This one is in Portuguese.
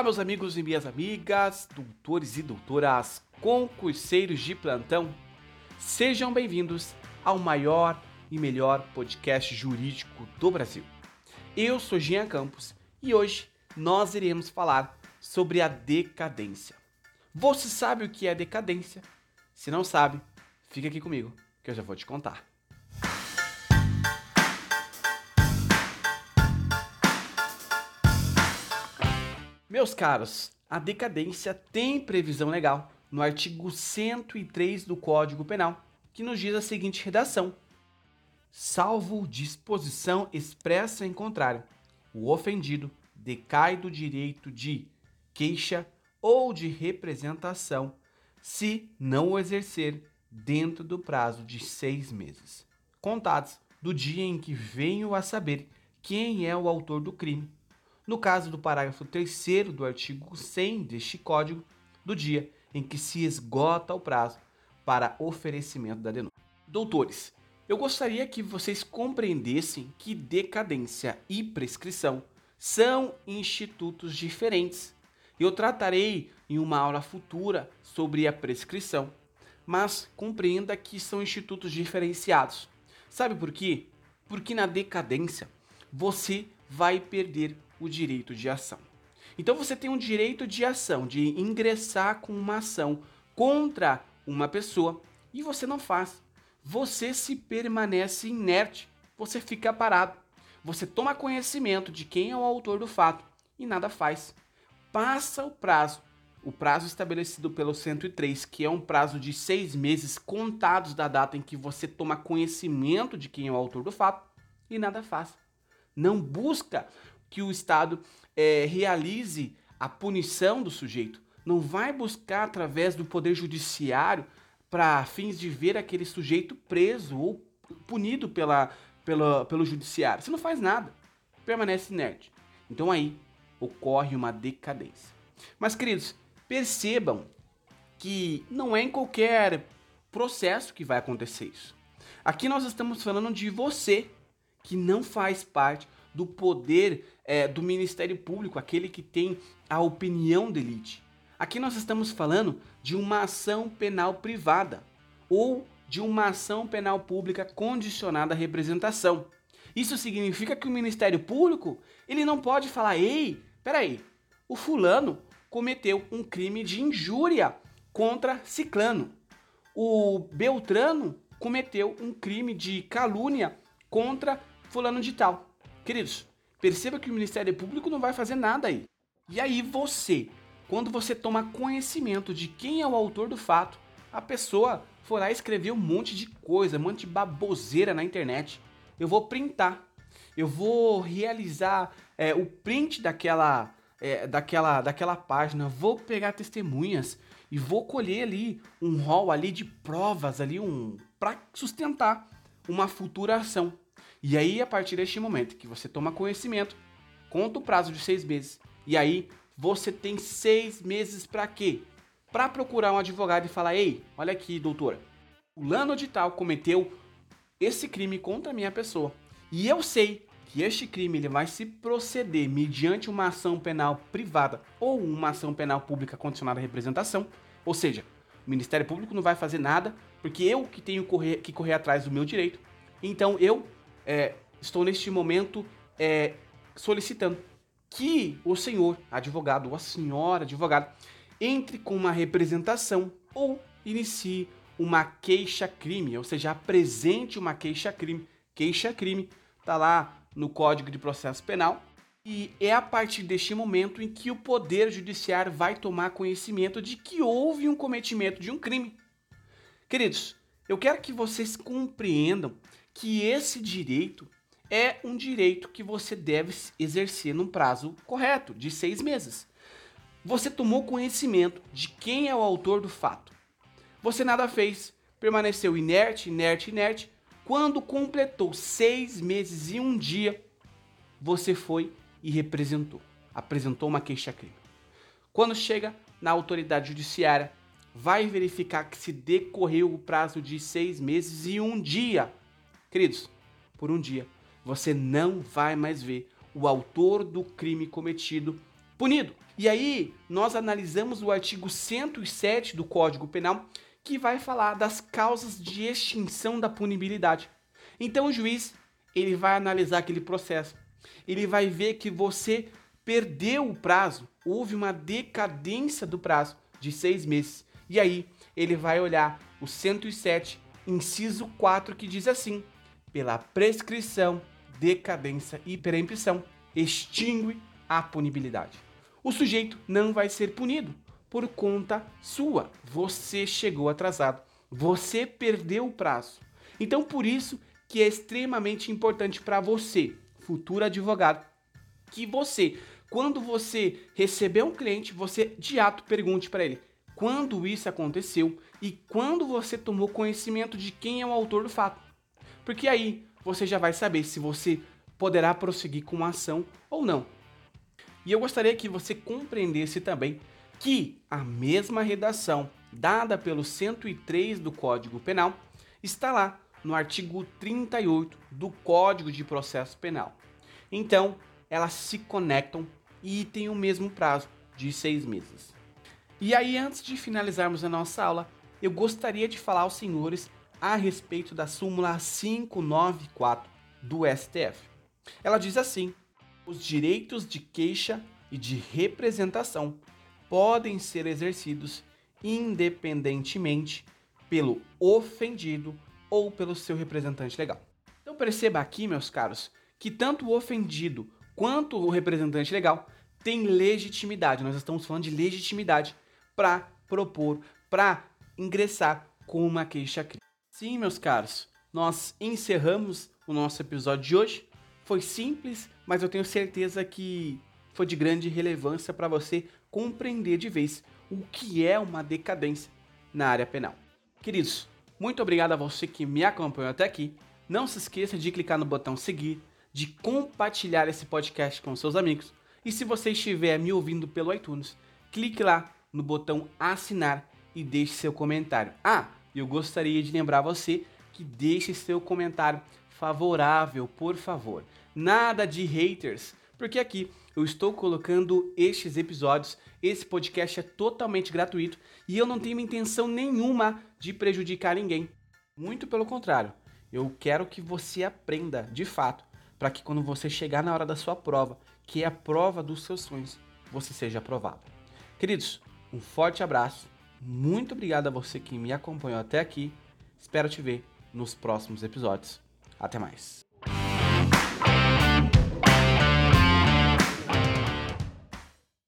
Olá, meus amigos e minhas amigas, doutores e doutoras, concurseiros de plantão. Sejam bem-vindos ao maior e melhor podcast jurídico do Brasil. Eu sou Jean Campos e hoje nós iremos falar sobre a decadência. Você sabe o que é decadência? Se não sabe, fica aqui comigo que eu já vou te contar. Meus caros, a decadência tem previsão legal no artigo 103 do Código Penal, que nos diz a seguinte redação: salvo disposição expressa em contrário, o ofendido decai do direito de queixa ou de representação se não o exercer dentro do prazo de seis meses, contados do dia em que venho a saber quem é o autor do crime no caso do parágrafo 3 do artigo 100 deste Código, do dia em que se esgota o prazo para oferecimento da denúncia. Doutores, eu gostaria que vocês compreendessem que decadência e prescrição são institutos diferentes. Eu tratarei em uma aula futura sobre a prescrição, mas compreenda que são institutos diferenciados. Sabe por quê? Porque na decadência você vai perder o direito de ação. Então você tem um direito de ação, de ingressar com uma ação contra uma pessoa e você não faz. Você se permanece inerte, você fica parado. Você toma conhecimento de quem é o autor do fato e nada faz. Passa o prazo, o prazo estabelecido pelo 103, que é um prazo de seis meses contados da data em que você toma conhecimento de quem é o autor do fato e nada faz. Não busca que o Estado é, realize a punição do sujeito. Não vai buscar através do poder judiciário para fins de ver aquele sujeito preso ou punido pela, pela, pelo judiciário. Você não faz nada, permanece inerte. Então aí ocorre uma decadência. Mas, queridos, percebam que não é em qualquer processo que vai acontecer isso. Aqui nós estamos falando de você que não faz parte do poder é, do Ministério Público, aquele que tem a opinião de elite. Aqui nós estamos falando de uma ação penal privada ou de uma ação penal pública condicionada à representação. Isso significa que o Ministério Público ele não pode falar: ei, peraí, o fulano cometeu um crime de injúria contra Ciclano. O Beltrano cometeu um crime de calúnia contra fulano de tal. Queridos, perceba que o Ministério Público não vai fazer nada aí. E aí você, quando você toma conhecimento de quem é o autor do fato, a pessoa foi lá e escreveu um monte de coisa, um monte de baboseira na internet. Eu vou printar, eu vou realizar é, o print daquela, é, daquela, daquela página, vou pegar testemunhas e vou colher ali um rol ali de provas ali um para sustentar uma futura ação. E aí, a partir deste momento que você toma conhecimento, conta o prazo de seis meses. E aí, você tem seis meses para quê? Para procurar um advogado e falar: ei, olha aqui, doutora, o Lano de tal cometeu esse crime contra a minha pessoa. E eu sei que este crime ele vai se proceder mediante uma ação penal privada ou uma ação penal pública condicionada à representação. Ou seja, o Ministério Público não vai fazer nada porque eu que tenho que correr atrás do meu direito. Então eu é, estou neste momento é, solicitando que o senhor advogado ou a senhora advogada entre com uma representação ou inicie uma queixa-crime, ou seja, apresente uma queixa-crime. Queixa-crime está lá no Código de Processo Penal e é a partir deste momento em que o Poder Judiciário vai tomar conhecimento de que houve um cometimento de um crime. Queridos, eu quero que vocês compreendam que esse direito é um direito que você deve exercer num prazo correto, de seis meses. Você tomou conhecimento de quem é o autor do fato. Você nada fez, permaneceu inerte, inerte, inerte. Quando completou seis meses e um dia, você foi e representou, apresentou uma queixa-crime. Quando chega na autoridade judiciária, vai verificar que se decorreu o prazo de seis meses e um dia Queridos, por um dia você não vai mais ver o autor do crime cometido punido. E aí, nós analisamos o artigo 107 do Código Penal, que vai falar das causas de extinção da punibilidade. Então, o juiz ele vai analisar aquele processo, ele vai ver que você perdeu o prazo, houve uma decadência do prazo de seis meses. E aí, ele vai olhar o 107, inciso 4, que diz assim: pela prescrição, decadência e perempção, extingue a punibilidade. O sujeito não vai ser punido por conta sua. Você chegou atrasado. Você perdeu o prazo. Então, por isso que é extremamente importante para você, futuro advogado, que você, quando você receber um cliente, você de ato pergunte para ele quando isso aconteceu e quando você tomou conhecimento de quem é o autor do fato. Porque aí você já vai saber se você poderá prosseguir com a ação ou não. E eu gostaria que você compreendesse também que a mesma redação dada pelo 103 do Código Penal está lá no artigo 38 do Código de Processo Penal. Então, elas se conectam e têm o mesmo prazo de seis meses. E aí, antes de finalizarmos a nossa aula, eu gostaria de falar aos senhores a respeito da súmula 594 do STF. Ela diz assim: os direitos de queixa e de representação podem ser exercidos independentemente pelo ofendido ou pelo seu representante legal. Então perceba aqui, meus caros, que tanto o ofendido quanto o representante legal têm legitimidade. Nós estamos falando de legitimidade para propor, para ingressar com uma queixa crítica. Sim, meus caros, nós encerramos o nosso episódio de hoje. Foi simples, mas eu tenho certeza que foi de grande relevância para você compreender de vez o que é uma decadência na área penal. Queridos, muito obrigado a você que me acompanhou até aqui. Não se esqueça de clicar no botão seguir, de compartilhar esse podcast com seus amigos. E se você estiver me ouvindo pelo iTunes, clique lá no botão assinar e deixe seu comentário. Ah, eu gostaria de lembrar você que deixe seu comentário favorável, por favor. Nada de haters, porque aqui eu estou colocando estes episódios, esse podcast é totalmente gratuito e eu não tenho intenção nenhuma de prejudicar ninguém. Muito pelo contrário, eu quero que você aprenda de fato, para que quando você chegar na hora da sua prova, que é a prova dos seus sonhos, você seja aprovado. Queridos, um forte abraço muito obrigado a você que me acompanhou até aqui. Espero te ver nos próximos episódios. Até mais.